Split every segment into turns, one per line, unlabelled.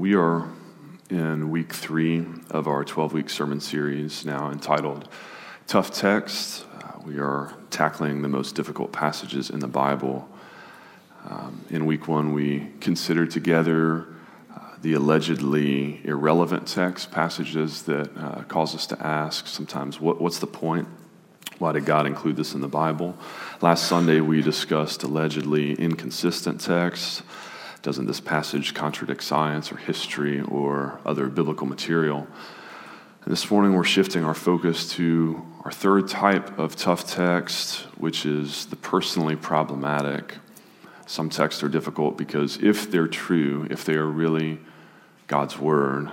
We are in week three of our 12 week sermon series now entitled Tough Text. Uh, we are tackling the most difficult passages in the Bible. Um, in week one, we considered together uh, the allegedly irrelevant text passages that uh, cause us to ask sometimes what, what's the point? Why did God include this in the Bible? Last Sunday, we discussed allegedly inconsistent texts. Doesn't this passage contradict science or history or other biblical material? And this morning we're shifting our focus to our third type of tough text, which is the personally problematic. Some texts are difficult because if they're true, if they are really God's word,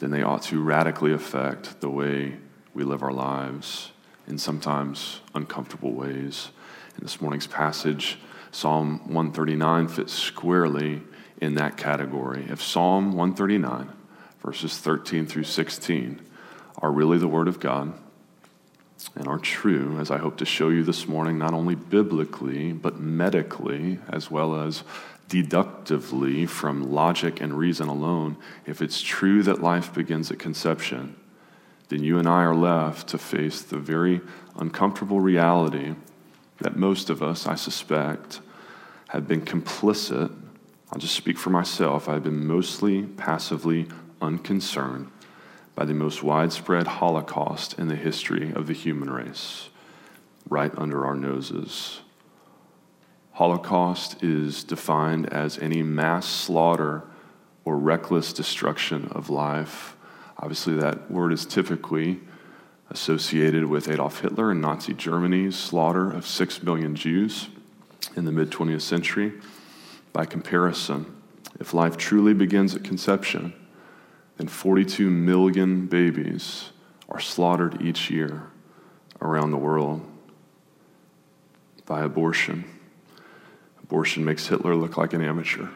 then they ought to radically affect the way we live our lives in sometimes uncomfortable ways. In this morning's passage, Psalm 139 fits squarely in that category. If Psalm 139, verses 13 through 16, are really the Word of God and are true, as I hope to show you this morning, not only biblically, but medically, as well as deductively from logic and reason alone, if it's true that life begins at conception, then you and I are left to face the very uncomfortable reality that most of us, I suspect, have been complicit. I'll just speak for myself. I've been mostly passively unconcerned by the most widespread Holocaust in the history of the human race, right under our noses. Holocaust is defined as any mass slaughter or reckless destruction of life. Obviously, that word is typically associated with Adolf Hitler and Nazi Germany's slaughter of six million Jews in the mid 20th century. By comparison, if life truly begins at conception, then 42 million babies are slaughtered each year around the world by abortion. Abortion makes Hitler look like an amateur.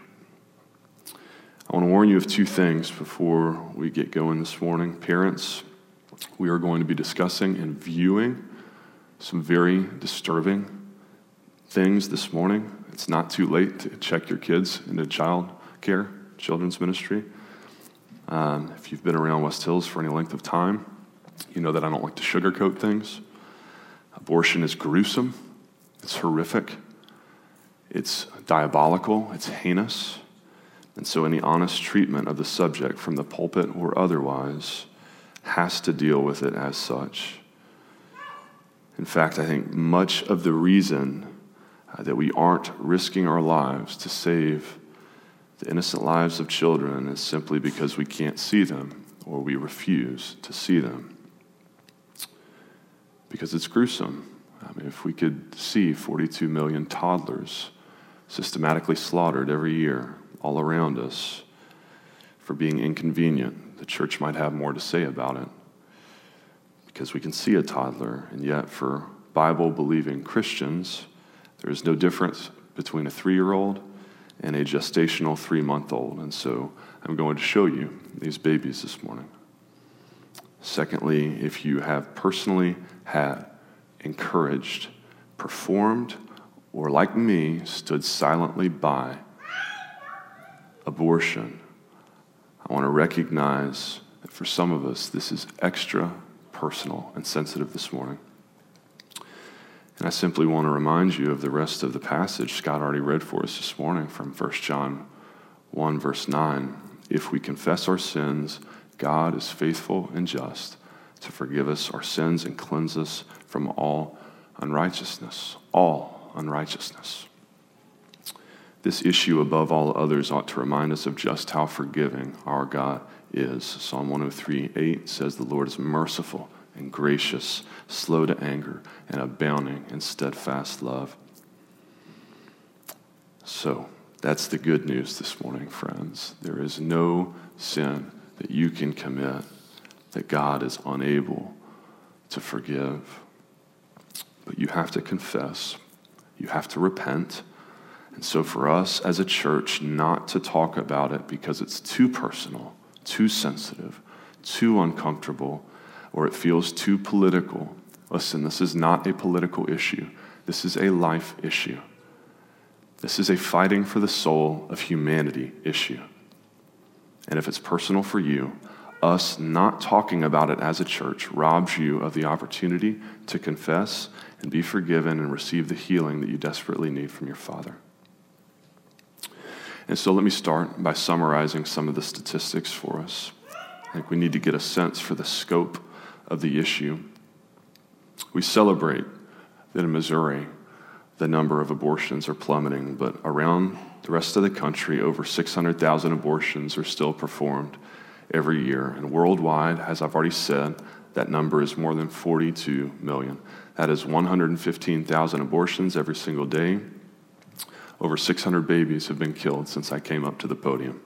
I want to warn you of two things before we get going this morning. Parents, we are going to be discussing and viewing some very disturbing things this morning. It's not too late to check your kids into child care, children's ministry. Um, if you've been around West Hills for any length of time, you know that I don't like to sugarcoat things. Abortion is gruesome, it's horrific, it's diabolical, it's heinous. And so, any honest treatment of the subject from the pulpit or otherwise has to deal with it as such. In fact, I think much of the reason uh, that we aren't risking our lives to save the innocent lives of children is simply because we can't see them or we refuse to see them. Because it's gruesome. I mean, if we could see 42 million toddlers systematically slaughtered every year all around us for being inconvenient, the church might have more to say about it. Because we can see a toddler, and yet for Bible believing Christians, there is no difference between a three year old and a gestational three month old. And so I'm going to show you these babies this morning. Secondly, if you have personally had, encouraged, performed, or like me, stood silently by abortion, I want to recognize that for some of us, this is extra personal and sensitive this morning. And I simply want to remind you of the rest of the passage Scott already read for us this morning from 1 John 1, verse 9. If we confess our sins, God is faithful and just to forgive us our sins and cleanse us from all unrighteousness. All unrighteousness. This issue, above all others, ought to remind us of just how forgiving our God is. Psalm 103 8 says, The Lord is merciful and gracious, slow to anger, and abounding in steadfast love. So, that's the good news this morning, friends. There is no sin that you can commit that God is unable to forgive. But you have to confess, you have to repent. And so, for us as a church, not to talk about it because it's too personal, too sensitive, too uncomfortable, or it feels too political. Listen, this is not a political issue, this is a life issue. This is a fighting for the soul of humanity issue. And if it's personal for you, us not talking about it as a church robs you of the opportunity to confess and be forgiven and receive the healing that you desperately need from your Father. And so let me start by summarizing some of the statistics for us. I think we need to get a sense for the scope of the issue. We celebrate that in Missouri, the number of abortions are plummeting, but around the rest of the country, over 600,000 abortions are still performed every year. And worldwide, as I've already said, that number is more than 42 million. That is 115,000 abortions every single day. Over 600 babies have been killed since I came up to the podium.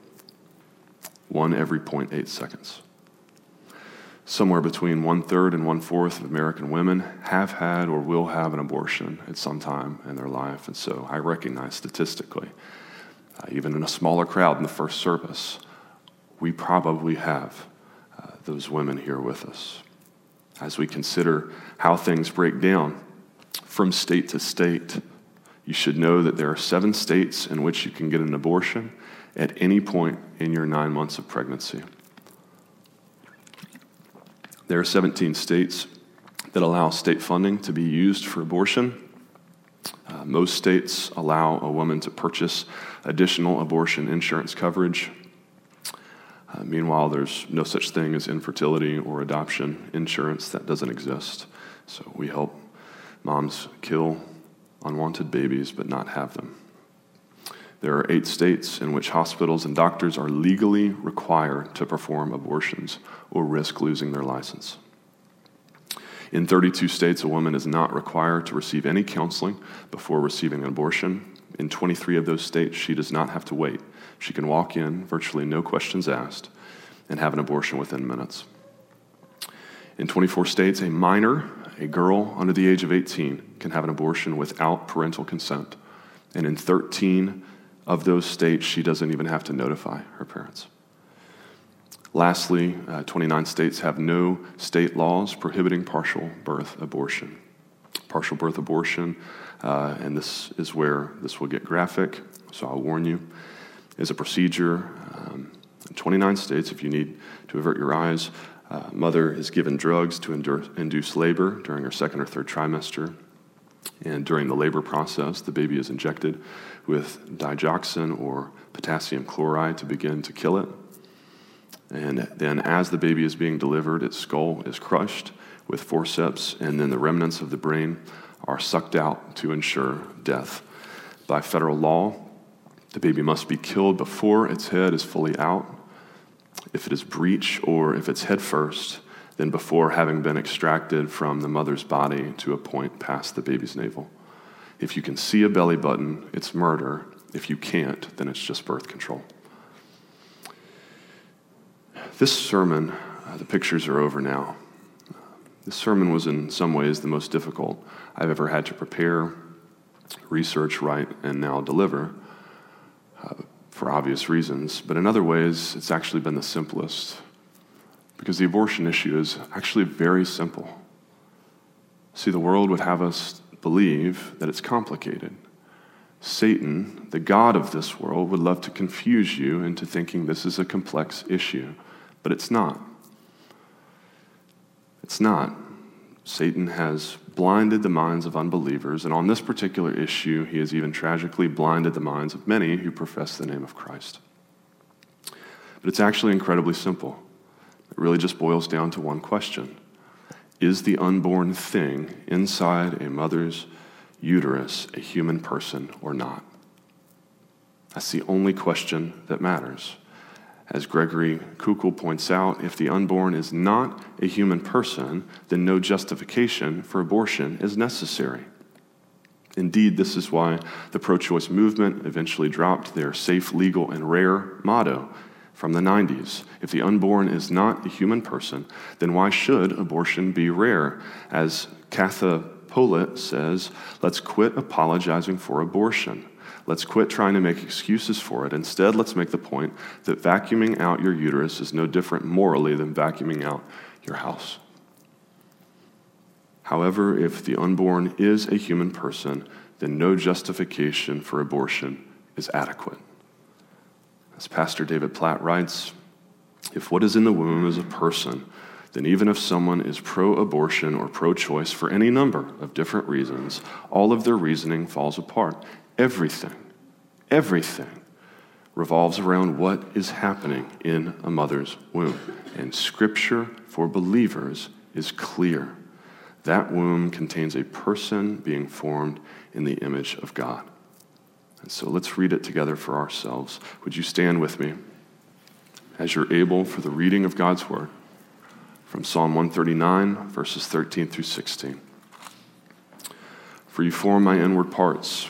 One every 0.8 seconds. Somewhere between one third and one fourth of American women have had or will have an abortion at some time in their life. And so I recognize statistically, uh, even in a smaller crowd in the first service, we probably have uh, those women here with us. As we consider how things break down from state to state, you should know that there are seven states in which you can get an abortion at any point in your nine months of pregnancy. There are 17 states that allow state funding to be used for abortion. Uh, most states allow a woman to purchase additional abortion insurance coverage uh, meanwhile, there's no such thing as infertility or adoption insurance, that doesn't exist. So we help moms kill unwanted babies but not have them. There are eight states in which hospitals and doctors are legally required to perform abortions or risk losing their license. In 32 states, a woman is not required to receive any counseling before receiving an abortion. In 23 of those states, she does not have to wait she can walk in, virtually no questions asked, and have an abortion within minutes. In 24 states, a minor, a girl under the age of 18, can have an abortion without parental consent. And in 13 of those states, she doesn't even have to notify her parents. Lastly, uh, 29 states have no state laws prohibiting partial birth abortion. Partial birth abortion, uh, and this is where this will get graphic, so I'll warn you is a procedure. Um, in 29 states, if you need to avert your eyes, uh, mother is given drugs to endure, induce labor during her second or third trimester. And during the labor process, the baby is injected with digoxin or potassium chloride to begin to kill it. And then, as the baby is being delivered, its skull is crushed with forceps, and then the remnants of the brain are sucked out to ensure death. By federal law, the baby must be killed before its head is fully out. If it is breech or if it's head first, then before having been extracted from the mother's body to a point past the baby's navel. If you can see a belly button, it's murder. If you can't, then it's just birth control. This sermon, uh, the pictures are over now. This sermon was in some ways the most difficult I've ever had to prepare, research, write, and now deliver uh, for obvious reasons, but in other ways, it's actually been the simplest because the abortion issue is actually very simple. See, the world would have us believe that it's complicated. Satan, the God of this world, would love to confuse you into thinking this is a complex issue, but it's not. It's not. Satan has blinded the minds of unbelievers, and on this particular issue, he has even tragically blinded the minds of many who profess the name of Christ. But it's actually incredibly simple. It really just boils down to one question Is the unborn thing inside a mother's uterus a human person or not? That's the only question that matters. As Gregory Koukl points out, if the unborn is not a human person, then no justification for abortion is necessary. Indeed, this is why the pro choice movement eventually dropped their safe, legal, and rare motto from the 90s. If the unborn is not a human person, then why should abortion be rare? As Katha Pollitt says, let's quit apologizing for abortion. Let's quit trying to make excuses for it. Instead, let's make the point that vacuuming out your uterus is no different morally than vacuuming out your house. However, if the unborn is a human person, then no justification for abortion is adequate. As Pastor David Platt writes, If what is in the womb is a person, then even if someone is pro abortion or pro choice for any number of different reasons, all of their reasoning falls apart. Everything, everything revolves around what is happening in a mother's womb. And Scripture for believers is clear. That womb contains a person being formed in the image of God. And so let's read it together for ourselves. Would you stand with me as you're able for the reading of God's Word from Psalm 139, verses 13 through 16? For you form my inward parts,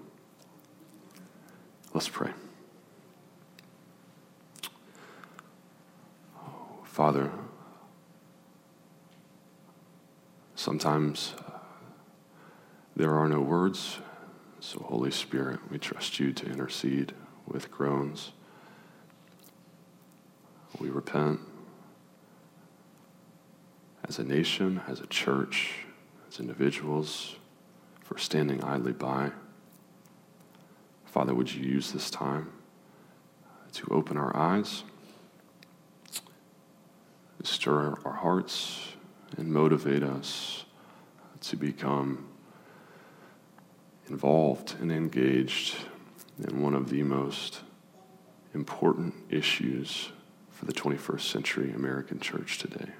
Let's pray. Father, sometimes uh, there are no words, so Holy Spirit, we trust you to intercede with groans. We repent as a nation, as a church, as individuals for standing idly by. Father, would you use this time to open our eyes? stir our hearts and motivate us to become involved and engaged in one of the most important issues for the 21st century American church today.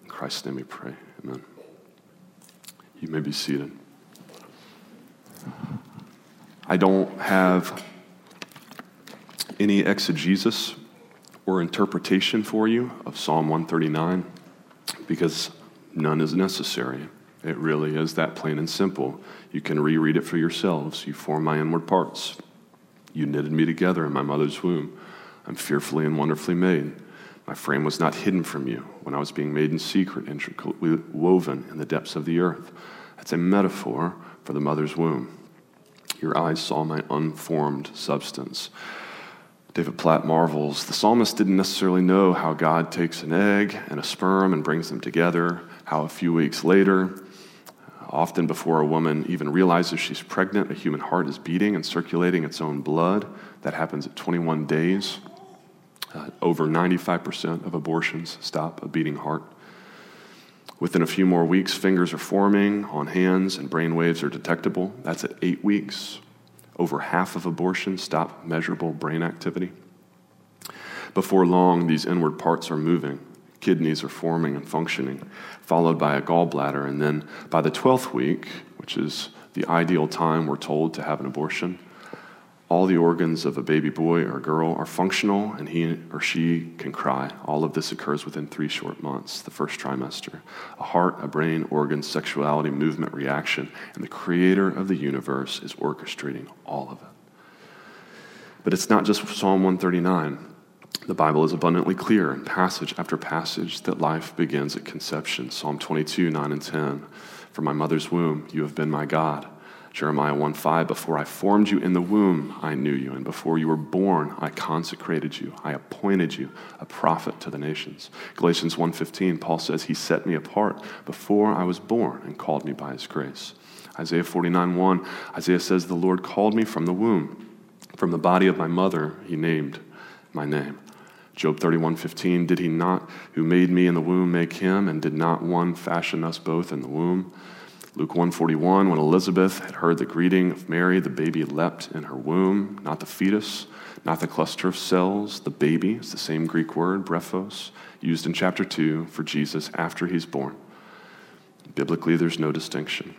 In Christ's name we pray. Amen. You may be seated. I don't have any exegesis or interpretation for you of Psalm 139 because none is necessary. It really is that plain and simple. You can reread it for yourselves. You form my inward parts. You knitted me together in my mother's womb. I'm fearfully and wonderfully made. My frame was not hidden from you when I was being made in secret, intricately woven in the depths of the earth. That's a metaphor for the mother's womb. Your eyes saw my unformed substance. David Platt marvels the psalmist didn't necessarily know how God takes an egg and a sperm and brings them together, how a few weeks later, often before a woman even realizes she's pregnant, a human heart is beating and circulating its own blood. That happens at 21 days. Uh, over 95% of abortions stop a beating heart. Within a few more weeks, fingers are forming on hands and brain waves are detectable. That's at eight weeks. Over half of abortions stop measurable brain activity. Before long, these inward parts are moving. Kidneys are forming and functioning, followed by a gallbladder. And then by the 12th week, which is the ideal time we're told to have an abortion, all the organs of a baby boy or girl are functional and he or she can cry. All of this occurs within three short months, the first trimester. A heart, a brain, organs, sexuality, movement, reaction, and the creator of the universe is orchestrating all of it. But it's not just Psalm 139. The Bible is abundantly clear in passage after passage that life begins at conception. Psalm 22, 9 and 10. From my mother's womb, you have been my God. Jeremiah 1 5, before I formed you in the womb, I knew you, and before you were born, I consecrated you. I appointed you a prophet to the nations. Galatians 1:15, Paul says, He set me apart before I was born and called me by his grace. Isaiah 49 1, Isaiah says, The Lord called me from the womb. From the body of my mother, he named my name. Job 31:15 Did he not who made me in the womb make him and did not one fashion us both in the womb? Luke 141, when Elizabeth had heard the greeting of Mary, the baby leapt in her womb, not the fetus, not the cluster of cells, the baby. It's the same Greek word, brephos, used in chapter 2 for Jesus after he's born. Biblically, there's no distinction.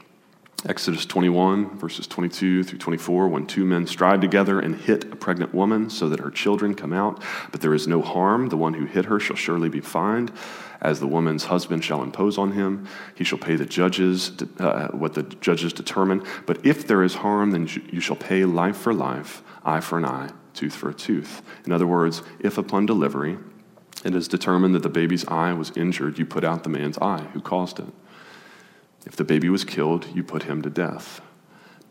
Exodus 21, verses 22 through 24, when two men stride together and hit a pregnant woman so that her children come out, but there is no harm, the one who hit her shall surely be fined, as the woman's husband shall impose on him. He shall pay the judges uh, what the judges determine. But if there is harm, then you shall pay life for life, eye for an eye, tooth for a tooth. In other words, if upon delivery it is determined that the baby's eye was injured, you put out the man's eye who caused it. If the baby was killed, you put him to death.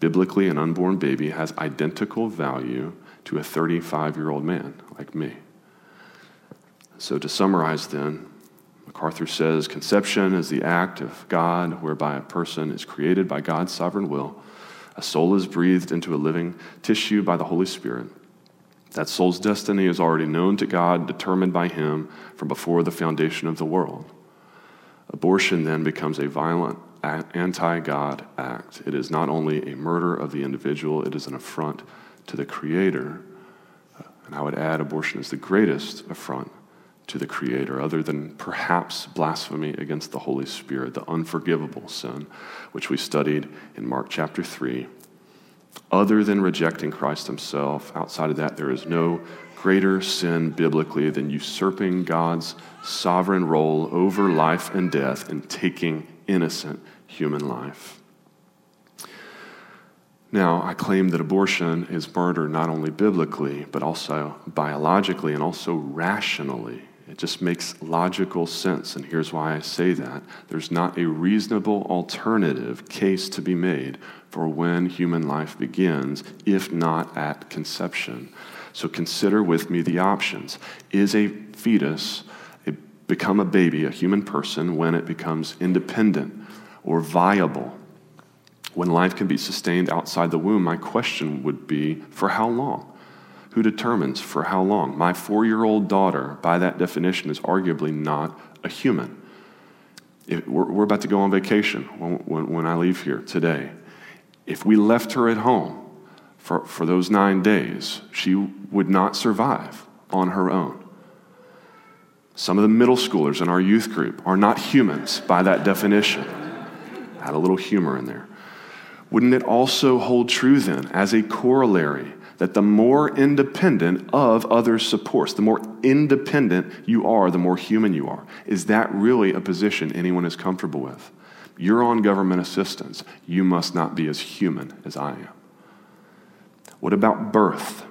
Biblically, an unborn baby has identical value to a 35 year old man like me. So, to summarize then, MacArthur says conception is the act of God whereby a person is created by God's sovereign will. A soul is breathed into a living tissue by the Holy Spirit. That soul's destiny is already known to God, determined by Him from before the foundation of the world. Abortion then becomes a violent, anti God act. It is not only a murder of the individual, it is an affront to the Creator. And I would add, abortion is the greatest affront to the Creator, other than perhaps blasphemy against the Holy Spirit, the unforgivable sin, which we studied in Mark chapter 3. Other than rejecting Christ Himself, outside of that, there is no greater sin biblically than usurping God's sovereign role over life and death and taking innocent human life. Now, I claim that abortion is murder not only biblically, but also biologically and also rationally. It just makes logical sense. And here's why I say that there's not a reasonable alternative case to be made for when human life begins, if not at conception. So consider with me the options. Is a fetus a, become a baby, a human person, when it becomes independent or viable? When life can be sustained outside the womb, my question would be for how long? Who determines for how long? My four year old daughter, by that definition, is arguably not a human. If we're, we're about to go on vacation when, when, when I leave here today. If we left her at home for, for those nine days, she would not survive on her own. Some of the middle schoolers in our youth group are not humans by that definition. Add a little humor in there. Wouldn't it also hold true then, as a corollary, that the more independent of other supports, the more independent you are, the more human you are? Is that really a position anyone is comfortable with? You're on government assistance. You must not be as human as I am. What about birth?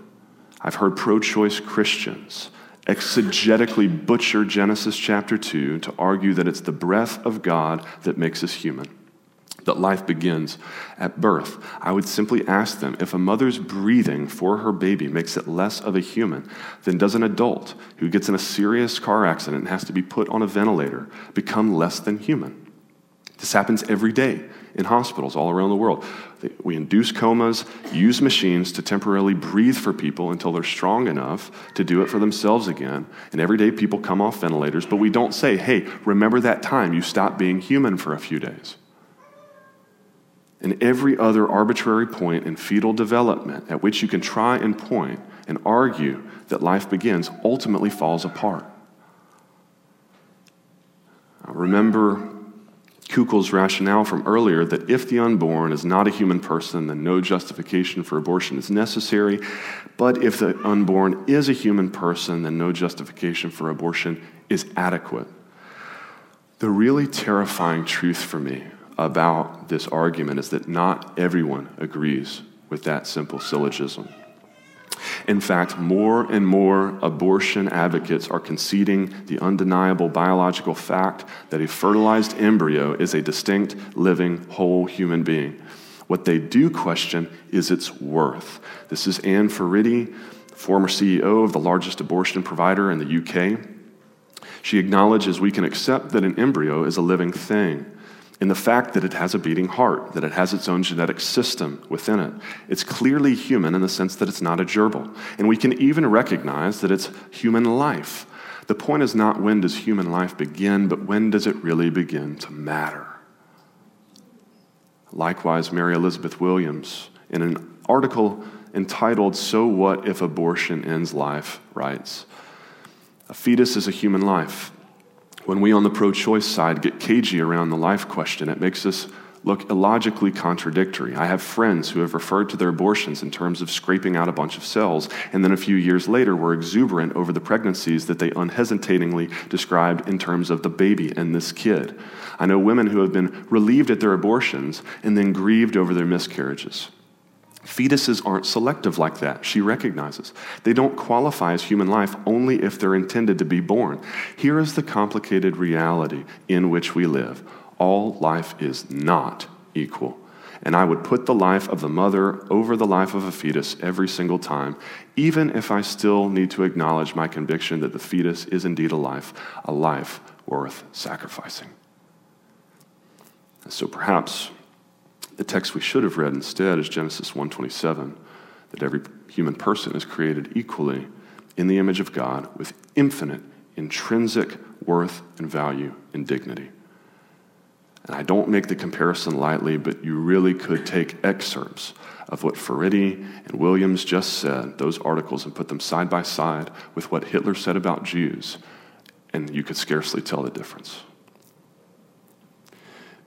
I've heard pro choice Christians exegetically butcher Genesis chapter 2 to argue that it's the breath of God that makes us human that life begins at birth. I would simply ask them if a mother's breathing for her baby makes it less of a human, then does an adult who gets in a serious car accident and has to be put on a ventilator become less than human? This happens every day in hospitals all around the world. We induce comas, use machines to temporarily breathe for people until they're strong enough to do it for themselves again. And every day people come off ventilators, but we don't say, hey, remember that time you stopped being human for a few days and every other arbitrary point in fetal development at which you can try and point and argue that life begins ultimately falls apart. remember Koukl's rationale from earlier that if the unborn is not a human person, then no justification for abortion is necessary. But if the unborn is a human person, then no justification for abortion is adequate. The really terrifying truth for me about this argument is that not everyone agrees with that simple syllogism. In fact, more and more abortion advocates are conceding the undeniable biological fact that a fertilized embryo is a distinct, living, whole human being. What they do question is its worth. This is Ann Furedi, former CEO of the largest abortion provider in the UK. She acknowledges we can accept that an embryo is a living thing in the fact that it has a beating heart, that it has its own genetic system within it. It's clearly human in the sense that it's not a gerbil. And we can even recognize that it's human life. The point is not when does human life begin, but when does it really begin to matter? Likewise, Mary Elizabeth Williams, in an article entitled So What If Abortion Ends Life, writes A fetus is a human life. When we on the pro choice side get cagey around the life question, it makes us look illogically contradictory. I have friends who have referred to their abortions in terms of scraping out a bunch of cells, and then a few years later were exuberant over the pregnancies that they unhesitatingly described in terms of the baby and this kid. I know women who have been relieved at their abortions and then grieved over their miscarriages. Fetuses aren't selective like that, she recognizes. They don't qualify as human life only if they're intended to be born. Here is the complicated reality in which we live all life is not equal. And I would put the life of the mother over the life of a fetus every single time, even if I still need to acknowledge my conviction that the fetus is indeed a life, a life worth sacrificing. so perhaps the text we should have read instead is Genesis 1:27, that every human person is created equally in the image of God with infinite intrinsic worth and value and dignity. And I don't make the comparison lightly, but you really could take excerpts of what Furedi and Williams just said, those articles, and put them side by side with what Hitler said about Jews, and you could scarcely tell the difference.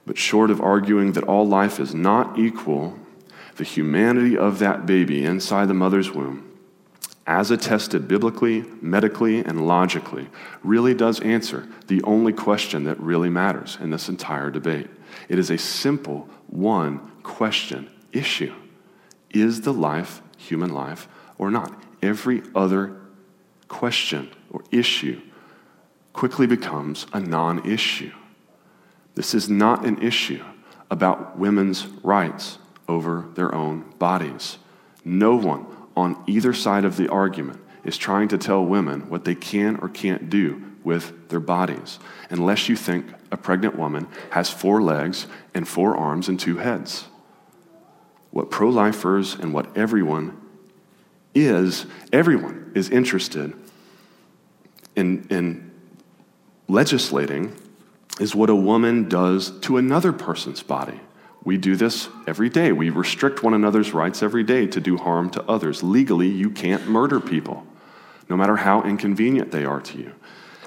But short of arguing that all life is not equal, the humanity of that baby inside the mother's womb, as attested biblically, medically, and logically, really does answer the only question that really matters in this entire debate. It is a simple one question issue Is the life human life or not? Every other question or issue quickly becomes a non issue. This is not an issue about women's rights over their own bodies. No one on either side of the argument is trying to tell women what they can or can't do with their bodies, unless you think a pregnant woman has four legs and four arms and two heads. What pro lifers and what everyone is, everyone is interested in, in legislating is what a woman does to another person's body. We do this every day. We restrict one another's rights every day to do harm to others. Legally, you can't murder people, no matter how inconvenient they are to you.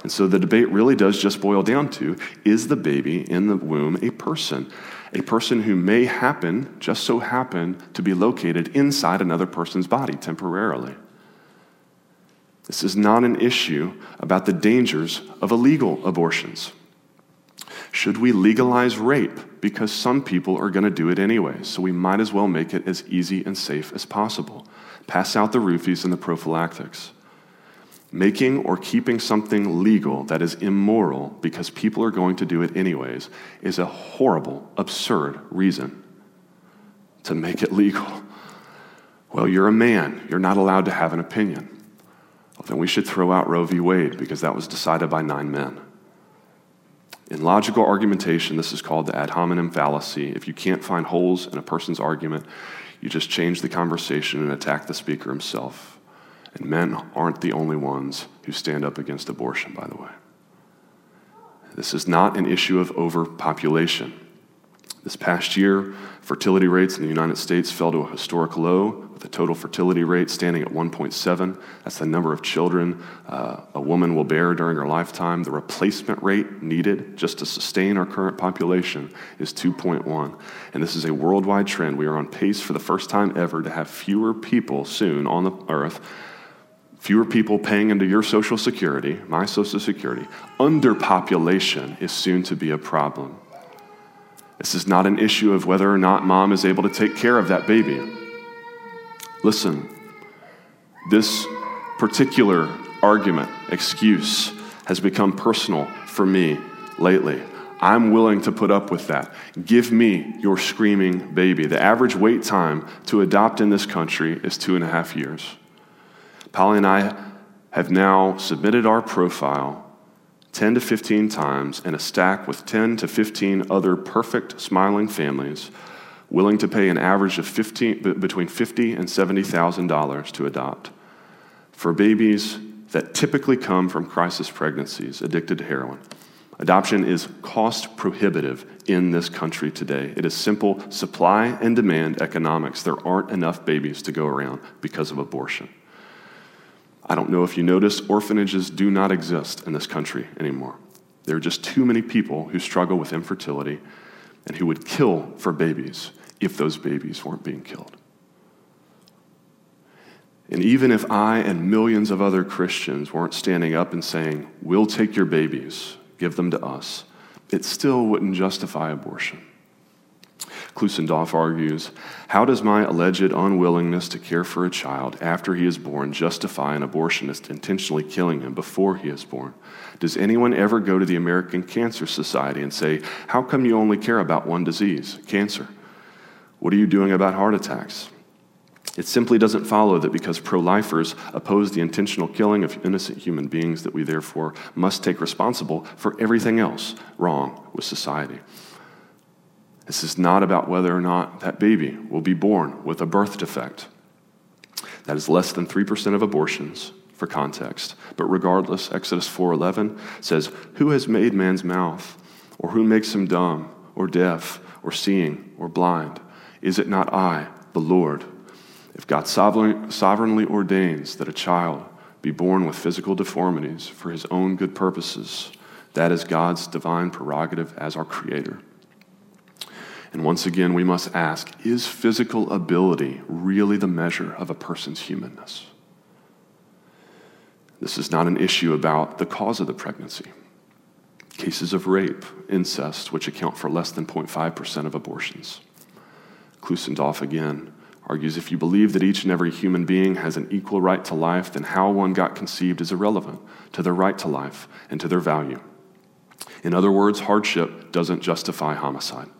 And so the debate really does just boil down to is the baby in the womb a person? A person who may happen, just so happen, to be located inside another person's body temporarily. This is not an issue about the dangers of illegal abortions. Should we legalize rape? Because some people are going to do it anyway, so we might as well make it as easy and safe as possible. Pass out the roofies and the prophylactics. Making or keeping something legal that is immoral because people are going to do it anyways is a horrible, absurd reason to make it legal. Well, you're a man, you're not allowed to have an opinion. Well, then we should throw out Roe v. Wade because that was decided by nine men. In logical argumentation, this is called the ad hominem fallacy. If you can't find holes in a person's argument, you just change the conversation and attack the speaker himself. And men aren't the only ones who stand up against abortion, by the way. This is not an issue of overpopulation. This past year, fertility rates in the United States fell to a historic low, with the total fertility rate standing at 1.7. That's the number of children uh, a woman will bear during her lifetime. The replacement rate needed just to sustain our current population is 2.1. And this is a worldwide trend. We are on pace for the first time ever to have fewer people soon on the earth fewer people paying into your Social Security, my Social Security, underpopulation is soon to be a problem. This is not an issue of whether or not mom is able to take care of that baby. Listen, this particular argument, excuse, has become personal for me lately. I'm willing to put up with that. Give me your screaming baby. The average wait time to adopt in this country is two and a half years. Polly and I have now submitted our profile 10 to 15 times in a stack with 10 to 15 other perfect smiling families willing to pay an average of 15, between 50 and $70,000 to adopt for babies that typically come from crisis pregnancies addicted to heroin. Adoption is cost prohibitive in this country today. It is simple supply and demand economics. There aren't enough babies to go around because of abortion. I don't know if you noticed, orphanages do not exist in this country anymore. There are just too many people who struggle with infertility and who would kill for babies if those babies weren't being killed. And even if I and millions of other Christians weren't standing up and saying, We'll take your babies, give them to us, it still wouldn't justify abortion. Klusendorf argues How does my alleged unwillingness to care for a child after he is born justify an abortionist intentionally killing him before he is born? Does anyone ever go to the American Cancer Society and say, How come you only care about one disease, cancer? What are you doing about heart attacks? It simply doesn't follow that because pro lifers oppose the intentional killing of innocent human beings, that we therefore must take responsible for everything else wrong with society. This is not about whether or not that baby will be born with a birth defect. That is less than 3% of abortions for context. But regardless, Exodus 4:11 says, "Who has made man's mouth, or who makes him dumb, or deaf, or seeing, or blind? Is it not I, the Lord?" If God sovereignly ordains that a child be born with physical deformities for his own good purposes, that is God's divine prerogative as our creator. And once again, we must ask is physical ability really the measure of a person's humanness? This is not an issue about the cause of the pregnancy. Cases of rape, incest, which account for less than 0.5% of abortions. Klusendorf again argues if you believe that each and every human being has an equal right to life, then how one got conceived is irrelevant to their right to life and to their value. In other words, hardship doesn't justify homicide.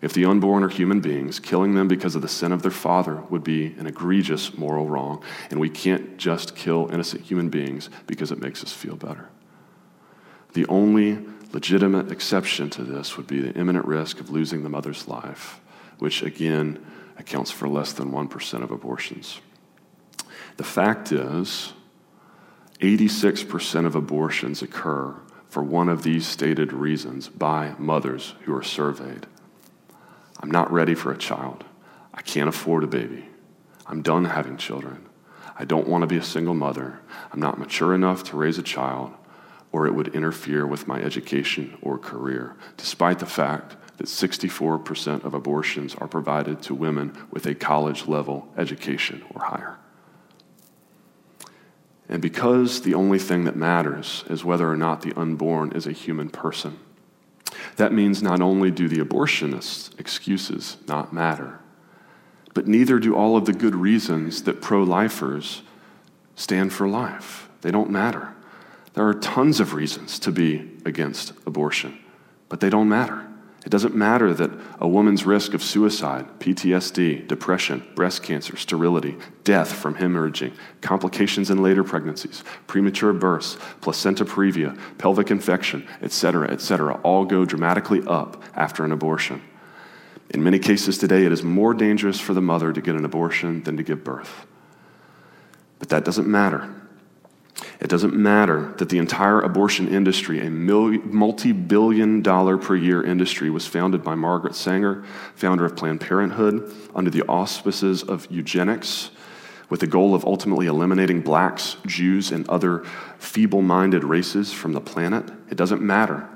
If the unborn are human beings, killing them because of the sin of their father would be an egregious moral wrong, and we can't just kill innocent human beings because it makes us feel better. The only legitimate exception to this would be the imminent risk of losing the mother's life, which again accounts for less than 1% of abortions. The fact is, 86% of abortions occur for one of these stated reasons by mothers who are surveyed. I'm not ready for a child. I can't afford a baby. I'm done having children. I don't want to be a single mother. I'm not mature enough to raise a child, or it would interfere with my education or career, despite the fact that 64% of abortions are provided to women with a college level education or higher. And because the only thing that matters is whether or not the unborn is a human person, that means not only do the abortionists' excuses not matter, but neither do all of the good reasons that pro lifers stand for life. They don't matter. There are tons of reasons to be against abortion, but they don't matter. It doesn't matter that a woman's risk of suicide, PTSD, depression, breast cancer, sterility, death from hemorrhaging, complications in later pregnancies, premature births, placenta previa, pelvic infection, etc., etc., all go dramatically up after an abortion. In many cases today, it is more dangerous for the mother to get an abortion than to give birth. But that doesn't matter it doesn't matter that the entire abortion industry, a multi billion dollar per year industry, was founded by Margaret Sanger, founder of Planned Parenthood, under the auspices of eugenics, with the goal of ultimately eliminating blacks, Jews, and other feeble minded races from the planet. It doesn't matter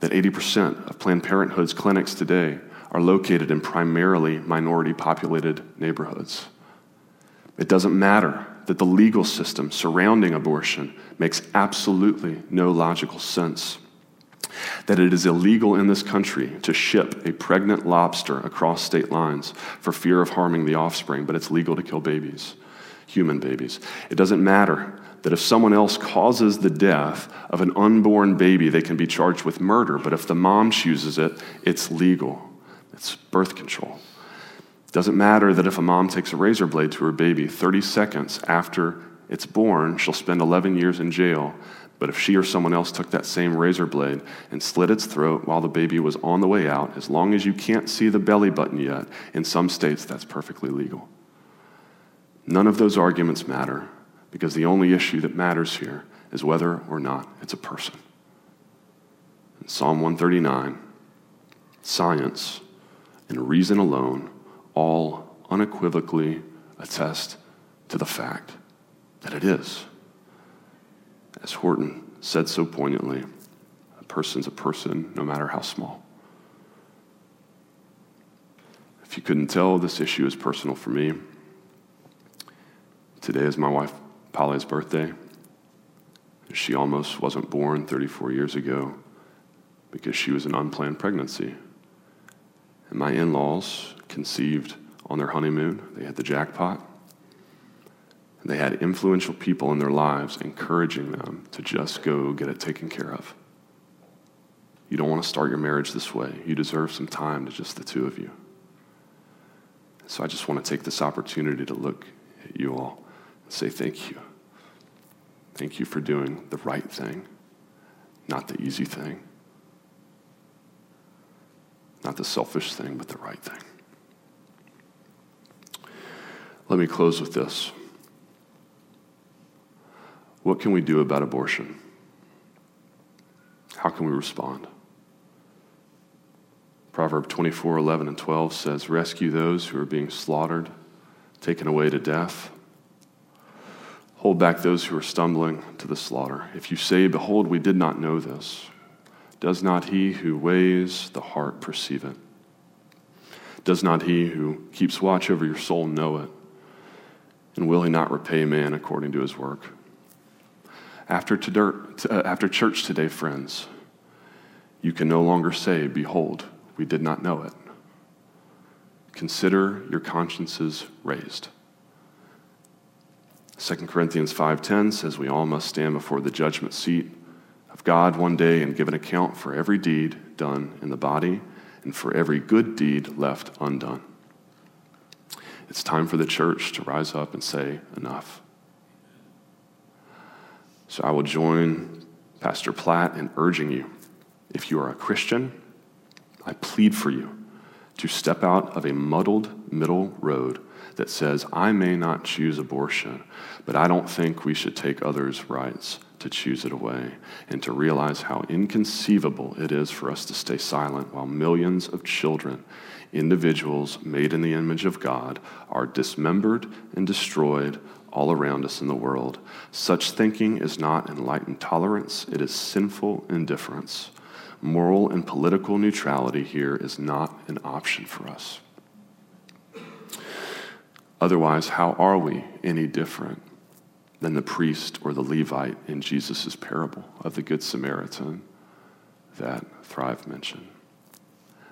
that 80% of Planned Parenthood's clinics today are located in primarily minority populated neighborhoods. It doesn't matter that the legal system surrounding abortion makes absolutely no logical sense. That it is illegal in this country to ship a pregnant lobster across state lines for fear of harming the offspring, but it's legal to kill babies, human babies. It doesn't matter that if someone else causes the death of an unborn baby, they can be charged with murder, but if the mom chooses it, it's legal. It's birth control. Doesn't matter that if a mom takes a razor blade to her baby 30 seconds after it's born, she'll spend 11 years in jail. But if she or someone else took that same razor blade and slit its throat while the baby was on the way out, as long as you can't see the belly button yet, in some states that's perfectly legal. None of those arguments matter because the only issue that matters here is whether or not it's a person. In Psalm 139, science and reason alone all unequivocally attest to the fact that it is. As Horton said so poignantly, a person's a person no matter how small. If you couldn't tell, this issue is personal for me. Today is my wife Polly's birthday. She almost wasn't born 34 years ago because she was an unplanned pregnancy. And my in laws conceived on their honeymoon, they had the jackpot. They had influential people in their lives encouraging them to just go get it taken care of. You don't want to start your marriage this way. You deserve some time to just the two of you. So I just want to take this opportunity to look at you all and say thank you. Thank you for doing the right thing, not the easy thing, not the selfish thing, but the right thing. Let me close with this. What can we do about abortion? How can we respond? Proverb 24, 11, and 12 says, Rescue those who are being slaughtered, taken away to death. Hold back those who are stumbling to the slaughter. If you say, Behold, we did not know this, does not he who weighs the heart perceive it? Does not he who keeps watch over your soul know it? And will he not repay man according to his work? After, uh, after church today, friends, you can no longer say, Behold, we did not know it. Consider your consciences raised. 2 Corinthians 5:10 says we all must stand before the judgment seat of God one day and give an account for every deed done in the body and for every good deed left undone. It's time for the church to rise up and say enough. So I will join Pastor Platt in urging you if you are a Christian I plead for you to step out of a muddled middle road that says, I may not choose abortion, but I don't think we should take others' rights to choose it away, and to realize how inconceivable it is for us to stay silent while millions of children, individuals made in the image of God, are dismembered and destroyed all around us in the world. Such thinking is not enlightened tolerance, it is sinful indifference moral and political neutrality here is not an option for us. Otherwise, how are we any different than the priest or the Levite in Jesus' parable of the Good Samaritan that Thrive mentioned?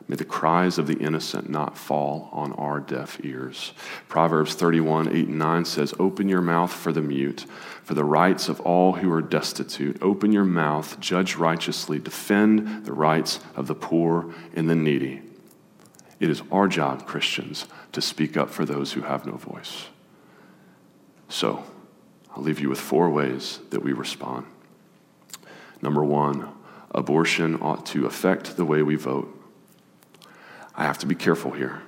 May the cries of the innocent not fall on our deaf ears. Proverbs 31, 8 and 9 says, Open your mouth for the mute, for the rights of all who are destitute. Open your mouth, judge righteously, defend the rights of the poor and the needy. It is our job, Christians, to speak up for those who have no voice. So, I'll leave you with four ways that we respond. Number one, abortion ought to affect the way we vote. I have to be careful here.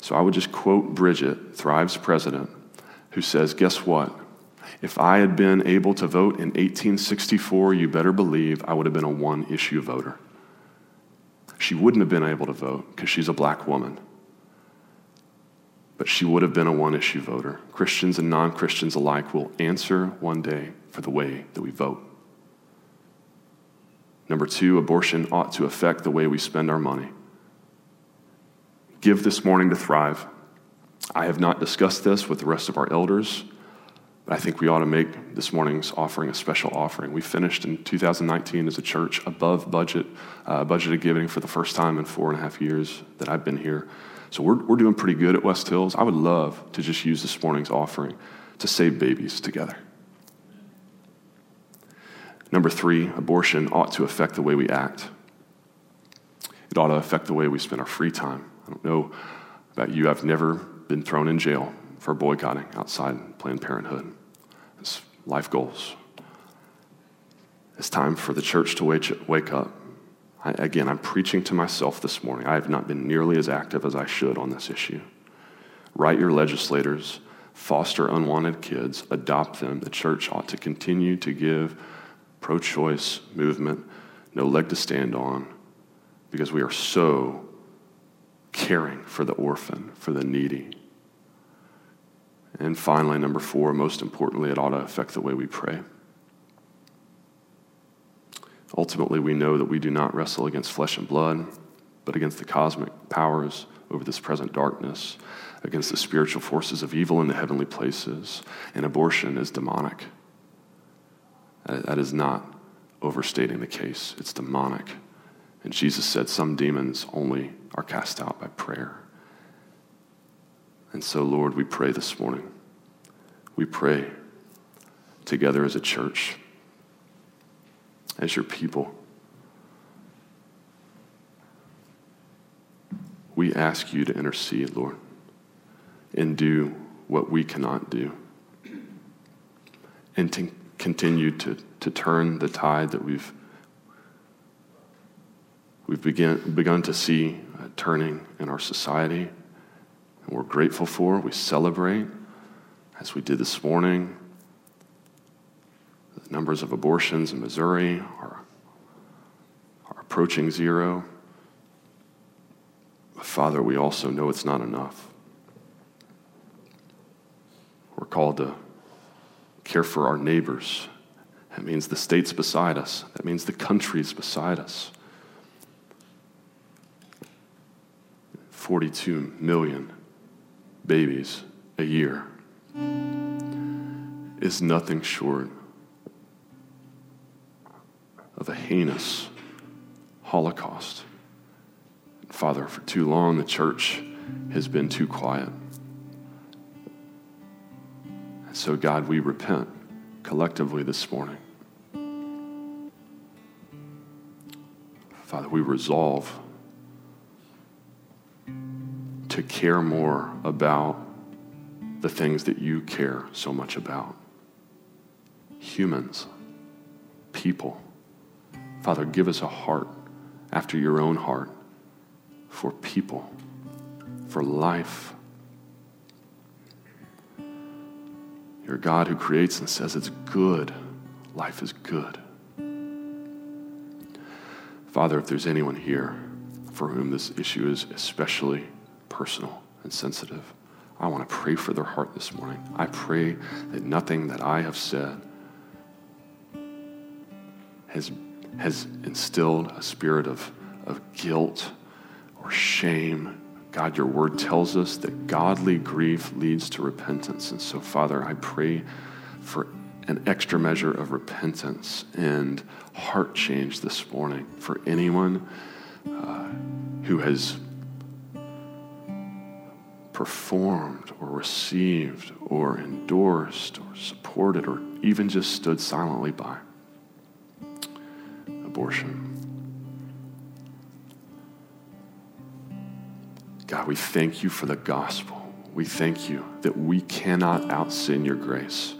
So I would just quote Bridget, Thrive's president, who says, Guess what? If I had been able to vote in 1864, you better believe I would have been a one issue voter. She wouldn't have been able to vote because she's a black woman. But she would have been a one issue voter. Christians and non Christians alike will answer one day for the way that we vote. Number two, abortion ought to affect the way we spend our money give this morning to thrive. I have not discussed this with the rest of our elders, but I think we ought to make this morning's offering a special offering. We finished in 2019 as a church above budget, uh, budgeted giving for the first time in four and a half years that I've been here. So we're, we're doing pretty good at West Hills. I would love to just use this morning's offering to save babies together. Number three, abortion ought to affect the way we act. It ought to affect the way we spend our free time. I don't know about you, I've never been thrown in jail for boycotting outside Planned Parenthood. It's life goals. It's time for the church to wake, up. I, again, I'm preaching to myself this morning. I have not been nearly as active as I should on this issue. Write your legislators, foster unwanted kids, adopt them. The church ought to continue to give pro choice movement no leg to stand on because we are so caring for the orphan, for the needy. And finally, number four, most importantly, it ought to affect the way we pray. Ultimately, we know that we do not wrestle against flesh and blood, but against the cosmic powers over this present darkness, against the spiritual forces of evil in the heavenly places. And abortion is demonic. That is not overstating the case, it's demonic. And Jesus said some demons only are cast out by prayer. And so, Lord, we pray this morning. We pray together as a church, as your people. We ask you to intercede, Lord, and do what we cannot do, and to continue to, to turn the tide that we've, we've begin, begun to see uh, turning in our society, and we're grateful for. We celebrate, as we did this morning. The numbers of abortions in Missouri are, are approaching zero. But Father, we also know it's not enough. We're called to care for our neighbors. That means the states beside us, that means the countries beside us. 42 million babies a year is nothing short of a heinous holocaust. Father, for too long the church has been too quiet. And so, God, we repent collectively this morning. Father, we resolve to care more about the things that you care so much about humans, people. Father, give us a heart after your own heart for people, for life. You're a God who creates and says it's good. Life is good. Father, if there's anyone here for whom this issue is especially personal and sensitive, I want to pray for their heart this morning. I pray that nothing that I have said has, has instilled a spirit of, of guilt or shame. God, your word tells us that godly grief leads to repentance. And so, Father, I pray for an extra measure of repentance and heart change this morning for anyone uh, who has performed or received or endorsed or supported or even just stood silently by abortion. God, we thank you for the gospel. We thank you that we cannot out sin your grace.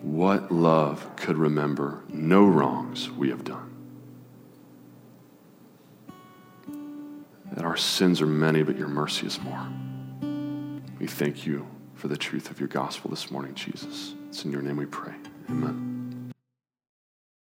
What love could remember no wrongs we have done? That our sins are many, but your mercy is more. We thank you for the truth of your gospel this morning, Jesus. It's in your name we pray. Amen.